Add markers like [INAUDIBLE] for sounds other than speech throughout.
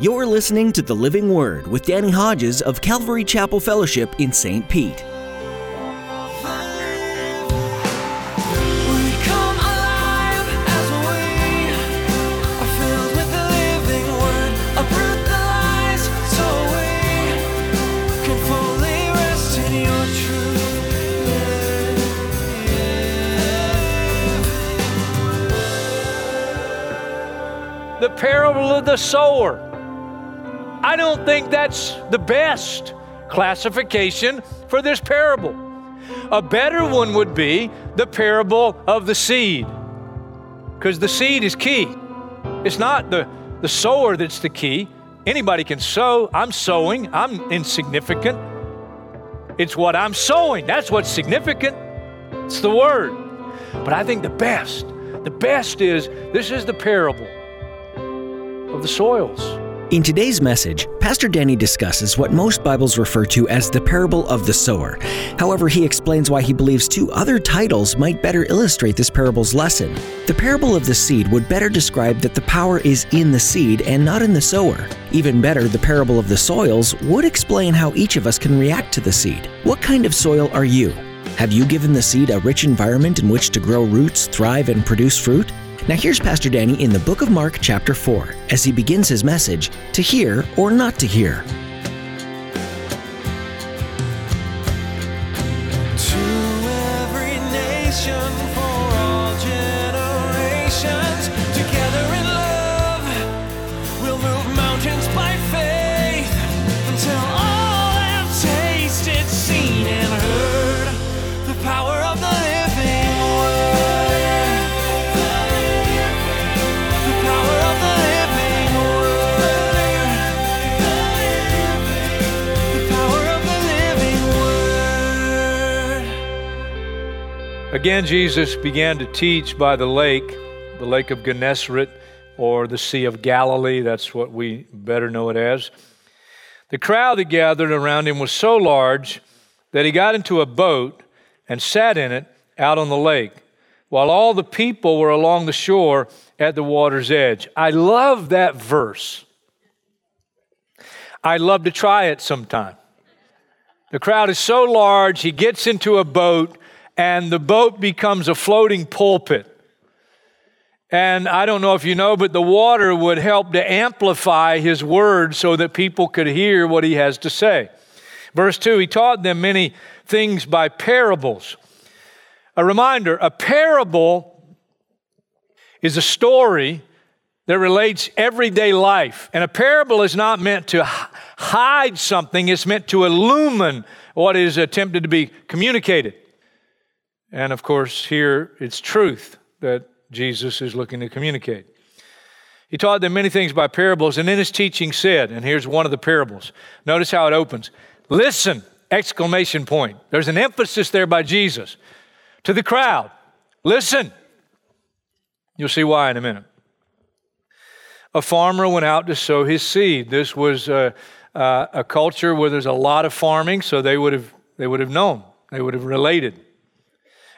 You're listening to The Living Word with Danny Hodges of Calvary Chapel Fellowship in St. Pete. We come alive as we are filled with the living word. Uproot the lies so we can fully rest in your truth. the parable of the sower. I don't think that's the best classification for this parable. A better one would be the parable of the seed, because the seed is key. It's not the, the sower that's the key. Anybody can sow. I'm sowing, I'm insignificant. It's what I'm sowing. That's what's significant. It's the word. But I think the best, the best is this is the parable of the soils. In today's message, Pastor Danny discusses what most Bibles refer to as the parable of the sower. However, he explains why he believes two other titles might better illustrate this parable's lesson. The parable of the seed would better describe that the power is in the seed and not in the sower. Even better, the parable of the soils would explain how each of us can react to the seed. What kind of soil are you? Have you given the seed a rich environment in which to grow roots, thrive, and produce fruit? Now, here's Pastor Danny in the book of Mark, chapter 4, as he begins his message to hear or not to hear. Again, Jesus began to teach by the lake, the lake of Gennesaret, or the Sea of Galilee. That's what we better know it as. The crowd that gathered around him was so large that he got into a boat and sat in it out on the lake, while all the people were along the shore at the water's edge. I love that verse. I'd love to try it sometime. The crowd is so large, he gets into a boat, and the boat becomes a floating pulpit. And I don't know if you know, but the water would help to amplify his words so that people could hear what he has to say. Verse 2 He taught them many things by parables. A reminder a parable is a story that relates everyday life. And a parable is not meant to hide something, it's meant to illumine what is attempted to be communicated. And of course, here it's truth that Jesus is looking to communicate. He taught them many things by parables, and in his teaching said, and here's one of the parables. Notice how it opens. Listen, exclamation point. There's an emphasis there by Jesus to the crowd. Listen. You'll see why in a minute. A farmer went out to sow his seed. This was a, a, a culture where there's a lot of farming, so they would have they would have known. They would have related.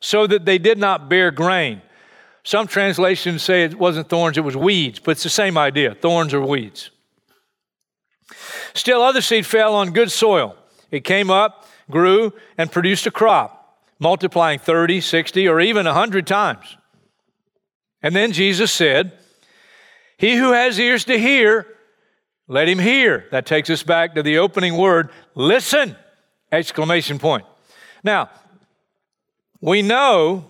so that they did not bear grain. Some translations say it wasn't thorns, it was weeds, but it's the same idea thorns or weeds. Still, other seed fell on good soil. It came up, grew, and produced a crop, multiplying 30, 60, or even 100 times. And then Jesus said, He who has ears to hear, let him hear. That takes us back to the opening word, listen! Exclamation point. Now, we know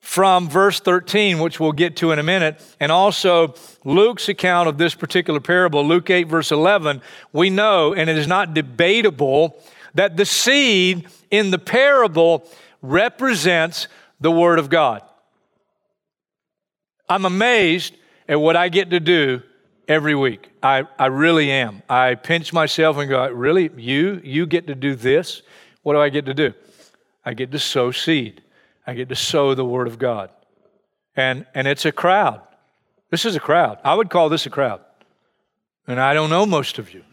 from verse 13, which we'll get to in a minute, and also Luke's account of this particular parable, Luke 8, verse 11, we know, and it is not debatable, that the seed in the parable represents the Word of God. I'm amazed at what I get to do every week. I, I really am. I pinch myself and go, Really? You? You get to do this? What do I get to do? I get to sow seed. I get to sow the Word of God. And, and it's a crowd. This is a crowd. I would call this a crowd. And I don't know most of you.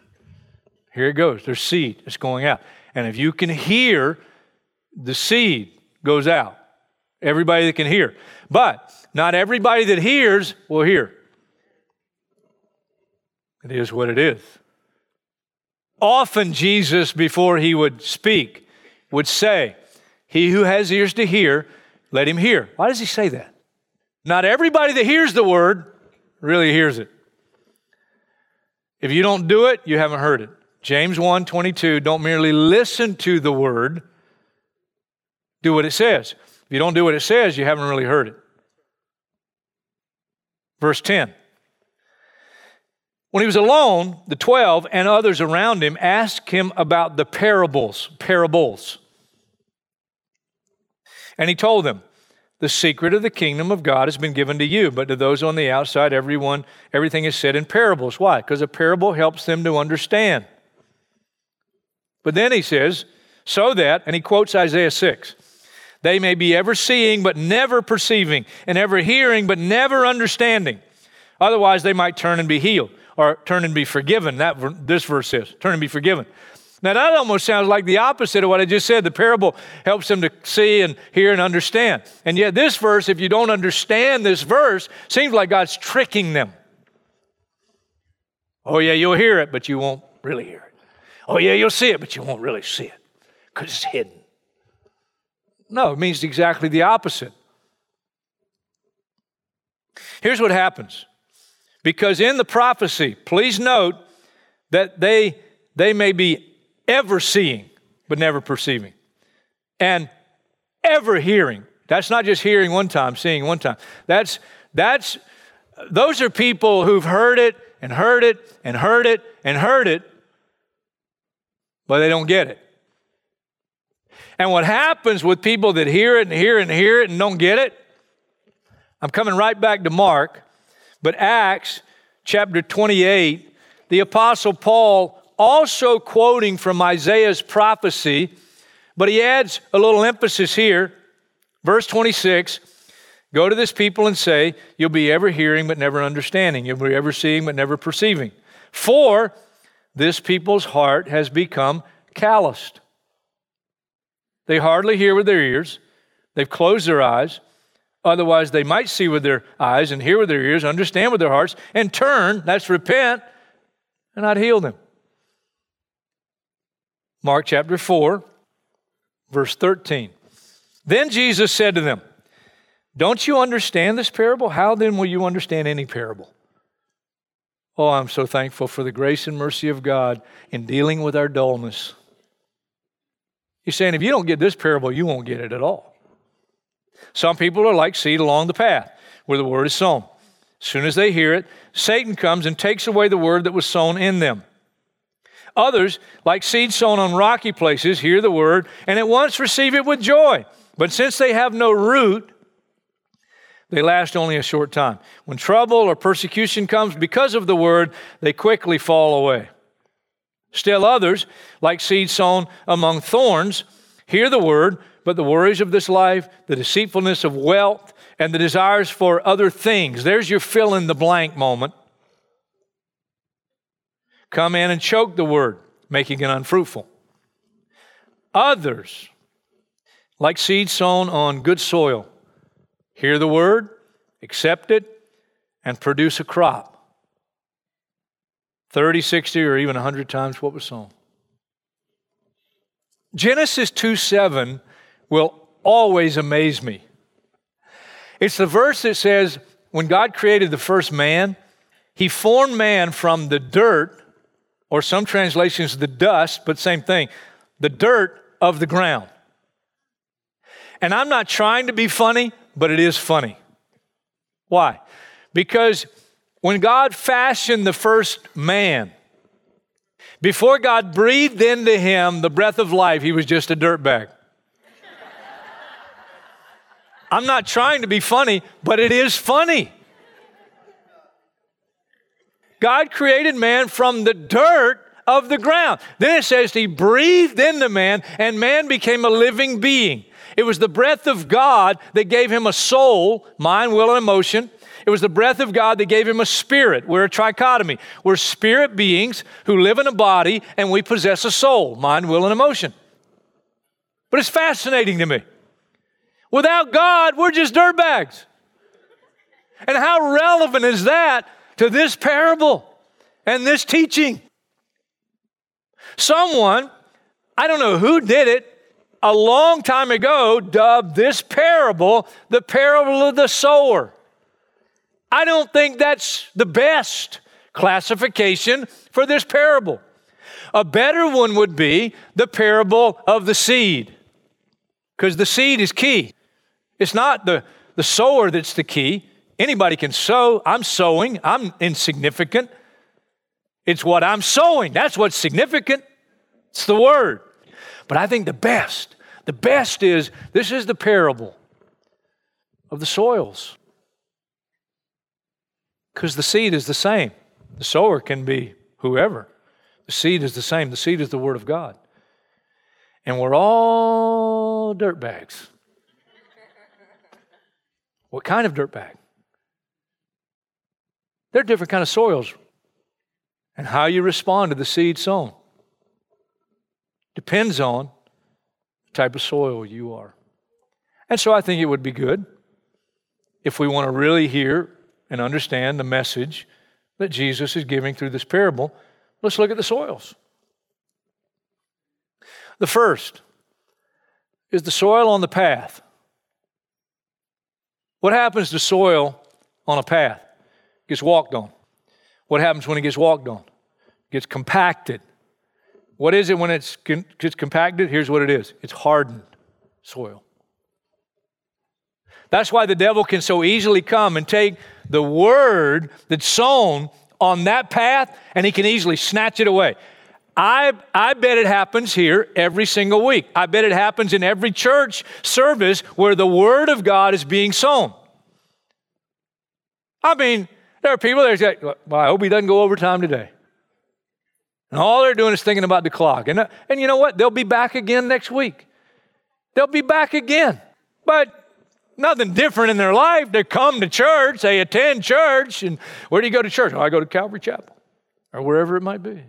Here it goes. There's seed. It's going out. And if you can hear, the seed goes out. Everybody that can hear. But not everybody that hears will hear. It is what it is. Often, Jesus, before he would speak, would say, He who has ears to hear, let him hear. Why does he say that? Not everybody that hears the word really hears it. If you don't do it, you haven't heard it. James 1 22, don't merely listen to the word, do what it says. If you don't do what it says, you haven't really heard it. Verse 10. When he was alone, the 12 and others around him asked him about the parables, parables. And he told them, the secret of the kingdom of God has been given to you, but to those on the outside, everyone, everything is said in parables. Why? Because a parable helps them to understand. But then he says, so that, and he quotes Isaiah 6, they may be ever seeing but never perceiving, and ever hearing but never understanding. Otherwise, they might turn and be healed or turn and be forgiven. That this verse says, turn and be forgiven. Now that almost sounds like the opposite of what I just said. The parable helps them to see and hear and understand. And yet this verse, if you don't understand this verse, seems like God's tricking them. Oh yeah, you'll hear it, but you won't really hear it. Oh yeah, you'll see it, but you won't really see it because it's hidden. No, it means exactly the opposite. Here's what happens because in the prophecy, please note that they, they may be ever seeing, but never perceiving, and ever hearing. That's not just hearing one time, seeing one time. That's, that's, those are people who've heard it and heard it and heard it and heard it, but they don't get it. And what happens with people that hear it and hear it and hear it and don't get it? I'm coming right back to Mark. But Acts chapter 28, the Apostle Paul, also quoting from Isaiah's prophecy, but he adds a little emphasis here. Verse 26 Go to this people and say, You'll be ever hearing but never understanding. You'll be ever seeing but never perceiving. For this people's heart has become calloused. They hardly hear with their ears, they've closed their eyes. Otherwise, they might see with their eyes and hear with their ears, understand with their hearts, and turn, that's repent, and I'd heal them. Mark chapter 4, verse 13. Then Jesus said to them, Don't you understand this parable? How then will you understand any parable? Oh, I'm so thankful for the grace and mercy of God in dealing with our dullness. He's saying, if you don't get this parable, you won't get it at all. Some people are like seed along the path where the word is sown. As soon as they hear it, Satan comes and takes away the word that was sown in them. Others, like seed sown on rocky places, hear the word and at once receive it with joy. But since they have no root, they last only a short time. When trouble or persecution comes because of the word, they quickly fall away. Still others, like seed sown among thorns, hear the word but the worries of this life, the deceitfulness of wealth, and the desires for other things. There's your fill in the blank moment. Come in and choke the word, making it unfruitful. Others, like seed sown on good soil, hear the word, accept it, and produce a crop 30, 60, or even 100 times what was sown. Genesis 2 7 will always amaze me. It's the verse that says, when God created the first man, he formed man from the dirt, or some translations, the dust, but same thing, the dirt of the ground. And I'm not trying to be funny, but it is funny. Why? Because when God fashioned the first man, before God breathed into him the breath of life, he was just a dirt bag. I'm not trying to be funny, but it is funny. God created man from the dirt of the ground. Then it says he breathed into man, and man became a living being. It was the breath of God that gave him a soul, mind, will, and emotion. It was the breath of God that gave him a spirit. We're a trichotomy. We're spirit beings who live in a body and we possess a soul, mind, will, and emotion. But it's fascinating to me. Without God, we're just dirtbags. And how relevant is that to this parable and this teaching? Someone, I don't know who did it, a long time ago dubbed this parable the parable of the sower. I don't think that's the best classification for this parable. A better one would be the parable of the seed, because the seed is key. It's not the, the sower that's the key. Anybody can sow. I'm sowing, I'm insignificant. It's what I'm sowing. That's what's significant. It's the word. But I think the best, the best is this is the parable of the soils. Because the seed is the same. The sower can be whoever. The seed is the same. The seed is the Word of God. And we're all dirtbags. what kind of dirtbag? There are different kind of soils. And how you respond to the seed sown depends on the type of soil you are. And so I think it would be good if we want to really hear and understand the message that Jesus is giving through this parable, let's look at the soils. The first is the soil on the path. What happens to soil on a path? Gets walked on. What happens when it gets walked on? Gets compacted. What is it when it gets compacted? Here's what it is it's hardened soil. That's why the devil can so easily come and take the word that's sown on that path and he can easily snatch it away. I, I bet it happens here every single week. I bet it happens in every church service where the Word of God is being sown. I mean, there are people that say, well, I hope he doesn't go overtime today. And all they're doing is thinking about the clock. And, uh, and you know what? They'll be back again next week. They'll be back again. But nothing different in their life. They come to church, they attend church, and where do you go to church? Oh, I go to Calvary Chapel or wherever it might be.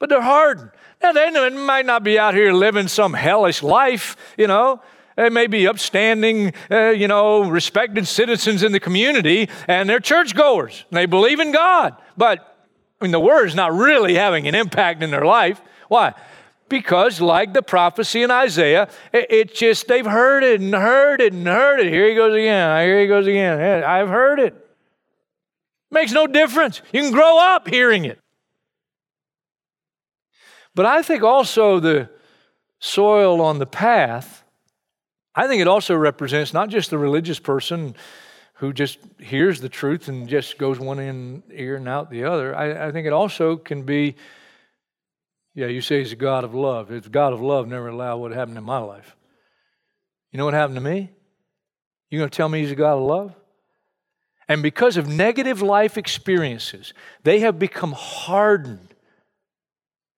But they're hardened. Now, they might not be out here living some hellish life, you know. They may be upstanding, uh, you know, respected citizens in the community, and they're churchgoers. And they believe in God. But, I mean, the word's not really having an impact in their life. Why? because, like the prophecy in Isaiah, it, it, just, they've heard it and heard it and heard it. Here he goes again. Here he goes again. I've heard it. Makes no difference. You can grow up hearing it. But I think also the soil on the path, I think it also represents not just the religious person who just hears the truth and just goes one in ear and out the other. I, I think it also can be yeah, you say he's a God of love. If God of love never allowed what happened in my life. You know what happened to me? You going to tell me he's a God of love? And because of negative life experiences, they have become hardened.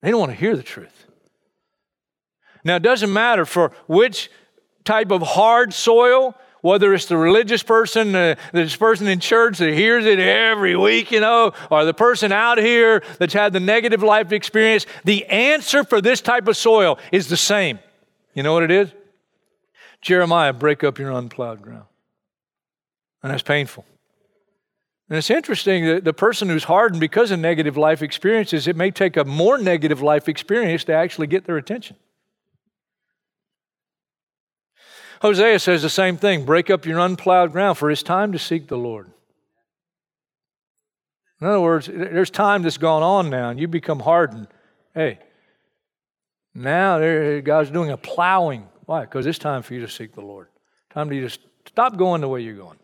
They don't want to hear the truth. Now, it doesn't matter for which type of hard soil whether it's the religious person, uh, this person in church that hears it every week, you know, or the person out here that's had the negative life experience, the answer for this type of soil is the same. You know what it is? Jeremiah, break up your unplowed ground. And that's painful. And it's interesting that the person who's hardened because of negative life experiences, it may take a more negative life experience to actually get their attention. Hosea says the same thing break up your unplowed ground, for it's time to seek the Lord. In other words, there's time that's gone on now, and you become hardened. Hey, now God's doing a plowing. Why? Because it's time for you to seek the Lord. Time to just stop going the way you're going.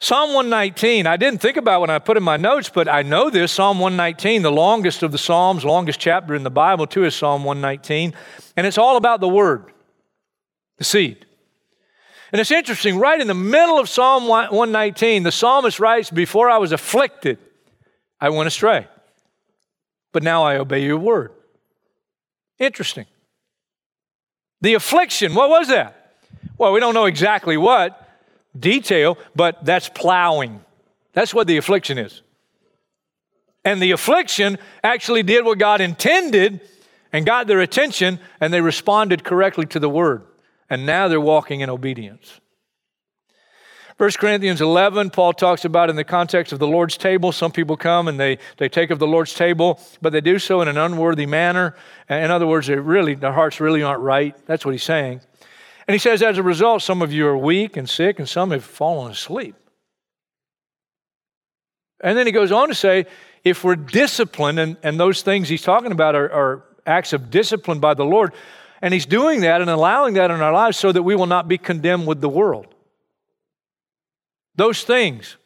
Psalm 119, I didn't think about when I put in my notes, but I know this. Psalm 119, the longest of the Psalms, longest chapter in the Bible, too, is Psalm 119. And it's all about the Word the seed. And it's interesting, right in the middle of Psalm 119, the psalmist writes, Before I was afflicted, I went astray. But now I obey your word. Interesting. The affliction, what was that? Well, we don't know exactly what detail, but that's plowing. That's what the affliction is. And the affliction actually did what God intended and got their attention, and they responded correctly to the word. And now they're walking in obedience. 1 Corinthians 11, Paul talks about in the context of the Lord's table. Some people come and they, they take of the Lord's table, but they do so in an unworthy manner. In other words, they really, their hearts really aren't right. That's what he's saying. And he says, as a result, some of you are weak and sick, and some have fallen asleep. And then he goes on to say, if we're disciplined, and, and those things he's talking about are, are acts of discipline by the Lord, and he's doing that and allowing that in our lives so that we will not be condemned with the world. Those things,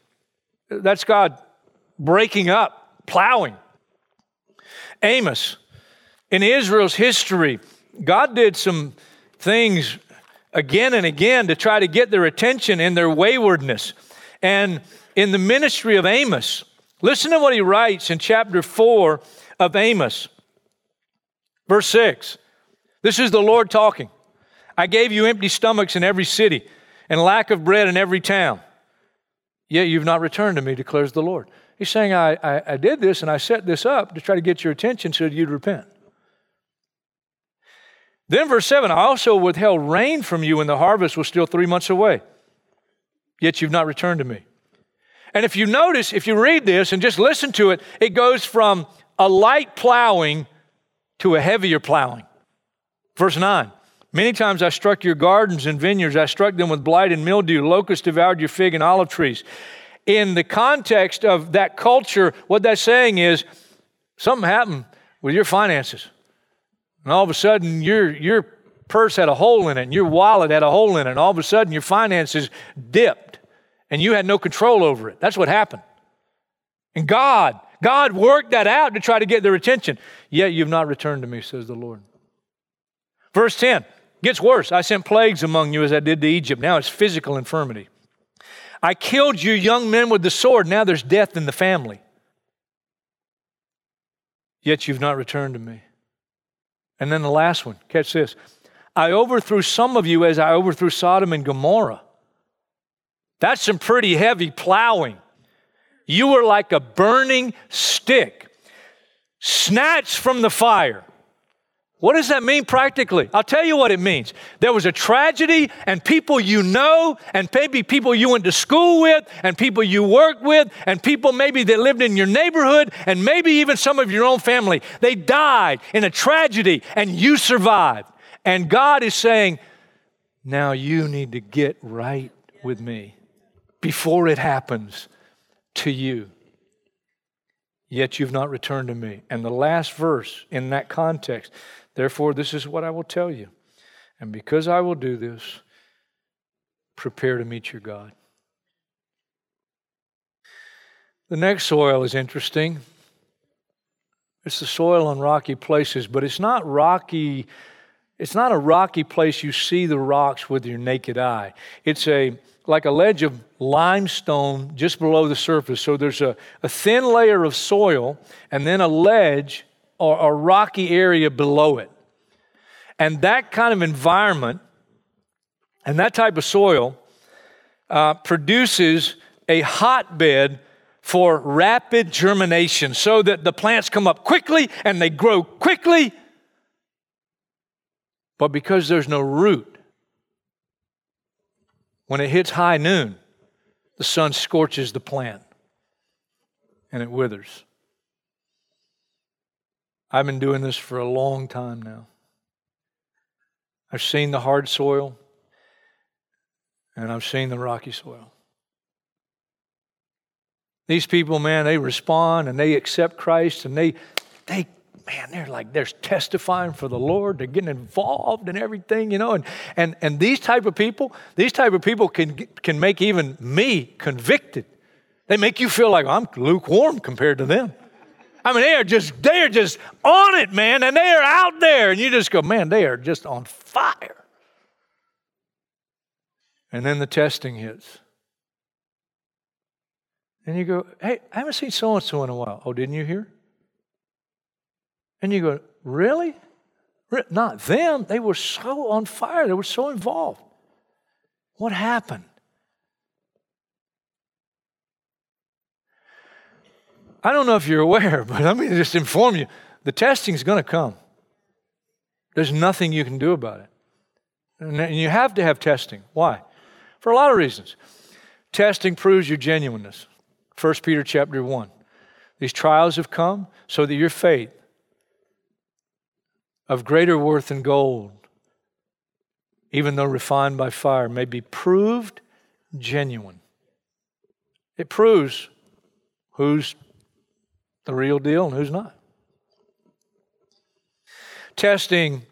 that's God breaking up, plowing. Amos, in Israel's history, God did some things again and again to try to get their attention in their waywardness. And in the ministry of Amos, listen to what he writes in chapter 4 of Amos, verse 6. This is the Lord talking. I gave you empty stomachs in every city and lack of bread in every town. Yet you've not returned to me, declares the Lord. He's saying, I, I, I did this and I set this up to try to get your attention so that you'd repent. Then, verse 7 I also withheld rain from you when the harvest was still three months away, yet you've not returned to me. And if you notice, if you read this and just listen to it, it goes from a light plowing to a heavier plowing. Verse 9 Many times I struck your gardens and vineyards, I struck them with blight and mildew, locusts devoured your fig and olive trees. In the context of that culture, what that's saying is something happened with your finances. And all of a sudden, your, your purse had a hole in it, and your wallet had a hole in it, and all of a sudden, your finances dipped, and you had no control over it. That's what happened. And God, God worked that out to try to get their attention. Yet you've not returned to me, says the Lord. Verse 10 Gets worse. I sent plagues among you as I did to Egypt. Now it's physical infirmity. I killed you young men with the sword. Now there's death in the family. Yet you've not returned to me. And then the last one, catch this. I overthrew some of you as I overthrew Sodom and Gomorrah. That's some pretty heavy plowing. You were like a burning stick, snatched from the fire. What does that mean practically? I'll tell you what it means. There was a tragedy, and people you know, and maybe people you went to school with, and people you work with, and people maybe that lived in your neighborhood, and maybe even some of your own family. They died in a tragedy, and you survived. And God is saying, Now you need to get right with me before it happens to you. Yet you've not returned to me. And the last verse in that context Therefore, this is what I will tell you. And because I will do this, prepare to meet your God. The next soil is interesting. It's the soil on rocky places, but it's not rocky. It's not a rocky place you see the rocks with your naked eye. It's a like a ledge of limestone just below the surface. So there's a, a thin layer of soil and then a ledge or a rocky area below it. And that kind of environment and that type of soil uh, produces a hotbed for rapid germination so that the plants come up quickly and they grow quickly. But because there's no root, when it hits high noon, the sun scorches the plant and it withers. I've been doing this for a long time now. I've seen the hard soil and I've seen the rocky soil. These people, man, they respond and they accept Christ and they, they, man, they're like, they're testifying for the Lord. They're getting involved in everything, you know. And, and, and these type of people, these type of people can, can make even me convicted. They make you feel like I'm lukewarm compared to them. I mean, they are just they are just on it, man, and they are out there, and you just go, man, they are just on fire. And then the testing hits. And you go, hey, I haven't seen so and so in a while. Oh, didn't you hear? And you go, really? Not them. They were so on fire, they were so involved. What happened? I don't know if you're aware, [LAUGHS] but let me just inform you the testing is going to come. There's nothing you can do about it. And you have to have testing. Why? For a lot of reasons. Testing proves your genuineness. 1 Peter chapter 1. These trials have come so that your faith, of greater worth than gold, even though refined by fire, may be proved genuine. It proves who's the real deal and who's not. Testing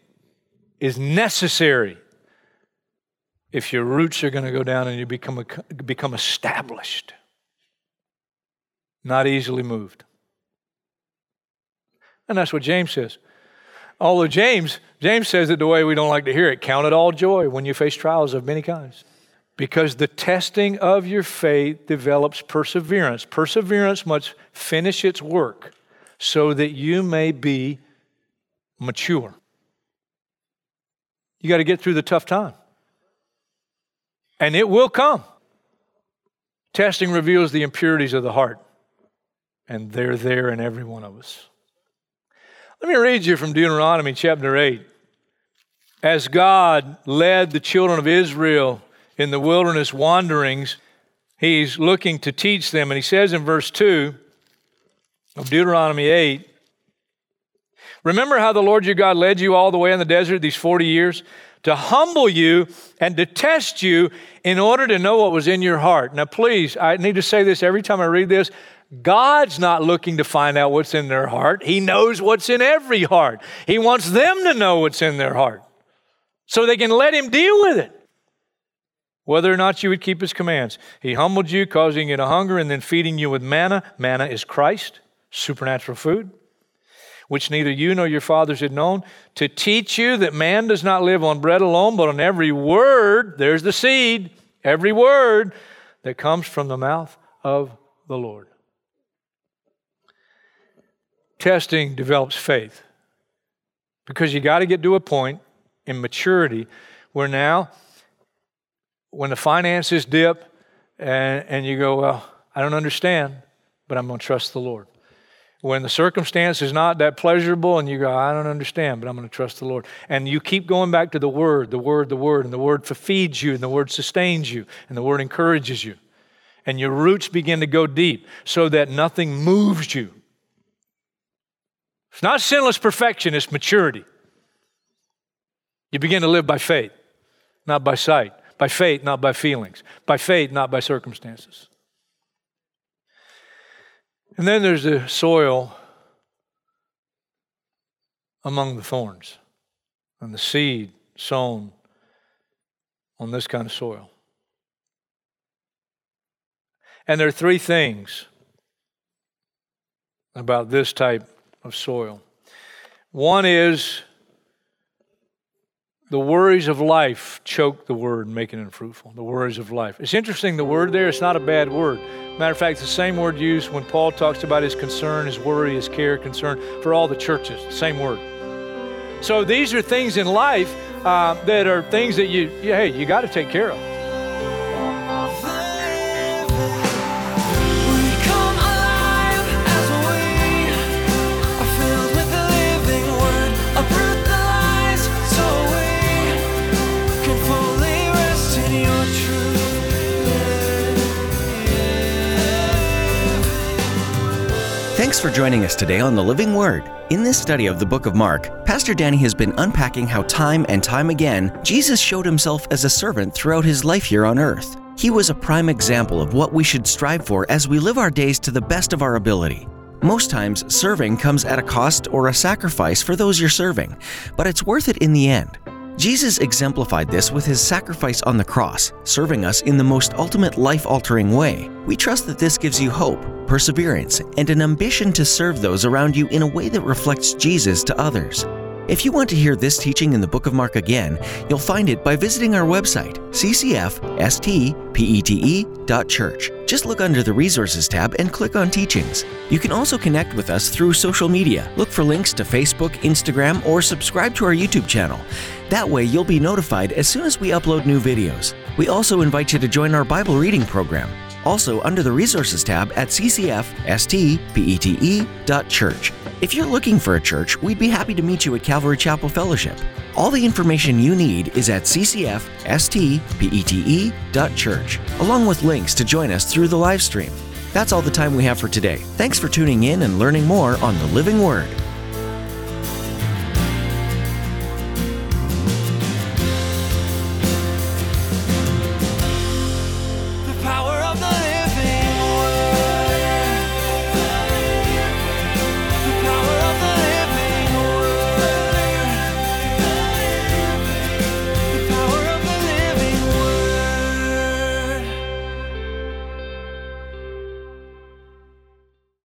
is necessary if your roots are going to go down and you become, become established, not easily moved. And that's what James says. Although James, James says it the way we don't like to hear it count it all joy when you face trials of many kinds. Because the testing of your faith develops perseverance. Perseverance must finish its work so that you may be mature. You got to get through the tough time. And it will come. Testing reveals the impurities of the heart, and they're there in every one of us. Let me read you from Deuteronomy chapter 8. As God led the children of Israel in the wilderness wanderings, He's looking to teach them. And He says in verse 2 of Deuteronomy 8 Remember how the Lord your God led you all the way in the desert these 40 years? To humble you and to test you in order to know what was in your heart. Now, please, I need to say this every time I read this. God's not looking to find out what's in their heart. He knows what's in every heart. He wants them to know what's in their heart so they can let Him deal with it. Whether or not you would keep His commands. He humbled you, causing you to hunger, and then feeding you with manna. Manna is Christ, supernatural food which neither you nor your fathers had known, to teach you that man does not live on bread alone, but on every word, there's the seed, every word that comes from the mouth of the Lord. Testing develops faith because you got to get to a point in maturity where now, when the finances dip and, and you go, Well, I don't understand, but I'm going to trust the Lord when the circumstance is not that pleasurable and you go, I don't understand, but I'm going to trust the Lord. And you keep going back to the Word, the Word, the Word, and the Word feeds you, and the Word sustains you, and the Word encourages you. And your roots begin to go deep so that nothing moves you. It's not sinless perfection, it's maturity. You begin to live by faith, not by sight. By faith, not by feelings. By faith, not by circumstances. And then there's the soil among the thorns and the seed sown on this kind of soil. And there are three things about this type of soil. One is the worries of life choke the word, making it fruitful. The worries of life. It's interesting, the word there, it's not a bad word. Matter of fact, the same word used when Paul talks about his concern, his worry, his care, concern for all the churches. Same word. So these are things in life uh, that are things that you hey, you got to take care of. Thanks for joining us today on The Living Word. In this study of the book of Mark, Pastor Danny has been unpacking how time and time again Jesus showed himself as a servant throughout his life here on earth. He was a prime example of what we should strive for as we live our days to the best of our ability. Most times, serving comes at a cost or a sacrifice for those you're serving, but it's worth it in the end. Jesus exemplified this with his sacrifice on the cross, serving us in the most ultimate life altering way. We trust that this gives you hope, perseverance, and an ambition to serve those around you in a way that reflects Jesus to others. If you want to hear this teaching in the book of Mark again, you'll find it by visiting our website, ccfstpete.church. Just look under the Resources tab and click on Teachings. You can also connect with us through social media. Look for links to Facebook, Instagram, or subscribe to our YouTube channel. That way, you'll be notified as soon as we upload new videos. We also invite you to join our Bible reading program. Also, under the Resources tab at ccfstpete.church. If you're looking for a church, we'd be happy to meet you at Calvary Chapel Fellowship. All the information you need is at ccfstpete.church, along with links to join us through the live stream. That's all the time we have for today. Thanks for tuning in and learning more on the Living Word.